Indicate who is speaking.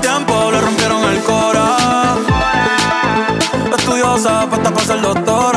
Speaker 1: tiempo le rompieron el cora. Estudiosa, puesta para ser doctora.